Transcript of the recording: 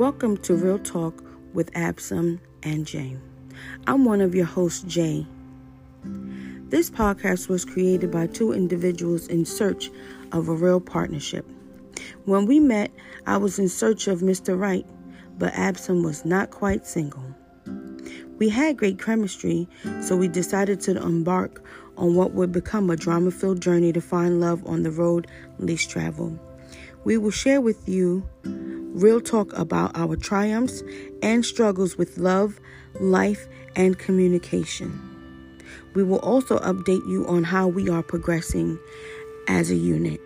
Welcome to Real Talk with Absam and Jay. I'm one of your hosts, Jay. This podcast was created by two individuals in search of a real partnership. When we met, I was in search of Mr. Right, but Absam was not quite single. We had great chemistry, so we decided to embark on what would become a drama filled journey to find love on the road least traveled. We will share with you real talk about our triumphs and struggles with love, life, and communication. We will also update you on how we are progressing as a unit.